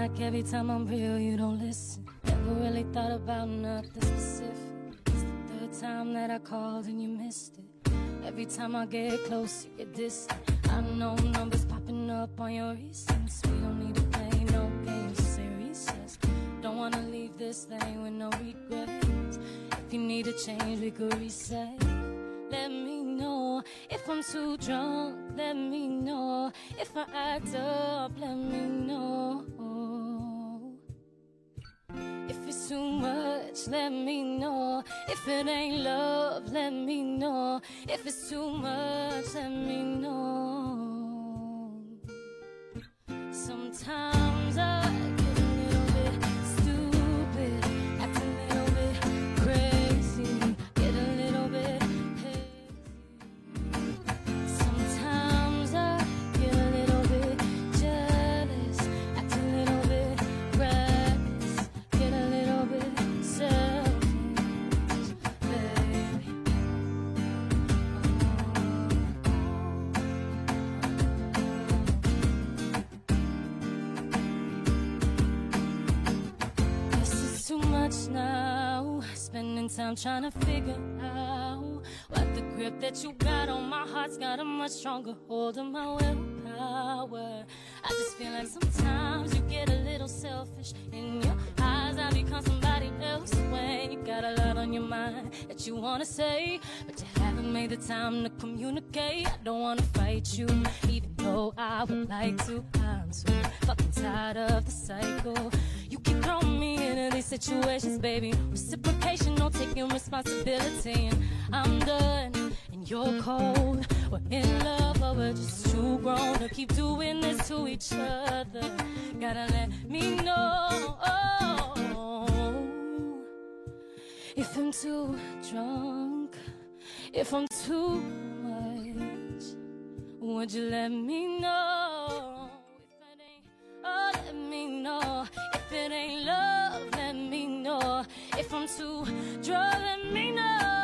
like every time I'm real, you don't listen. Never really thought about nothing specific. It's the third time that I called and you missed it. Every time I get close, you get distant. I know numbers popping up on your recents. We don't need to play no games, say recess. Don't wanna leave this thing with no regrets. If you need a change, we could reset. Let me know if I'm too drunk. Let me know if I act up. Let me know. Much, let me know. If it ain't love, let me know. If it's too much, let me know. Much now. Spending time trying to figure out what the grip that you got on my heart's got a much stronger hold on my willpower. I just feel like sometimes you get a little selfish in your eyes. I become somebody else when you got a lot on your mind that you wanna say, but you haven't made the time to communicate. I don't wanna fight you, even though I would like to. I'm so fucking tired of the cycle. You throwing me into these situations, baby. Reciprocation, no taking responsibility, and I'm done. And you're cold. We're in love, but we're just too grown to keep doing this to each other. Gotta let me know if I'm too drunk, if I'm too much. Would you let me know Driving me nuts.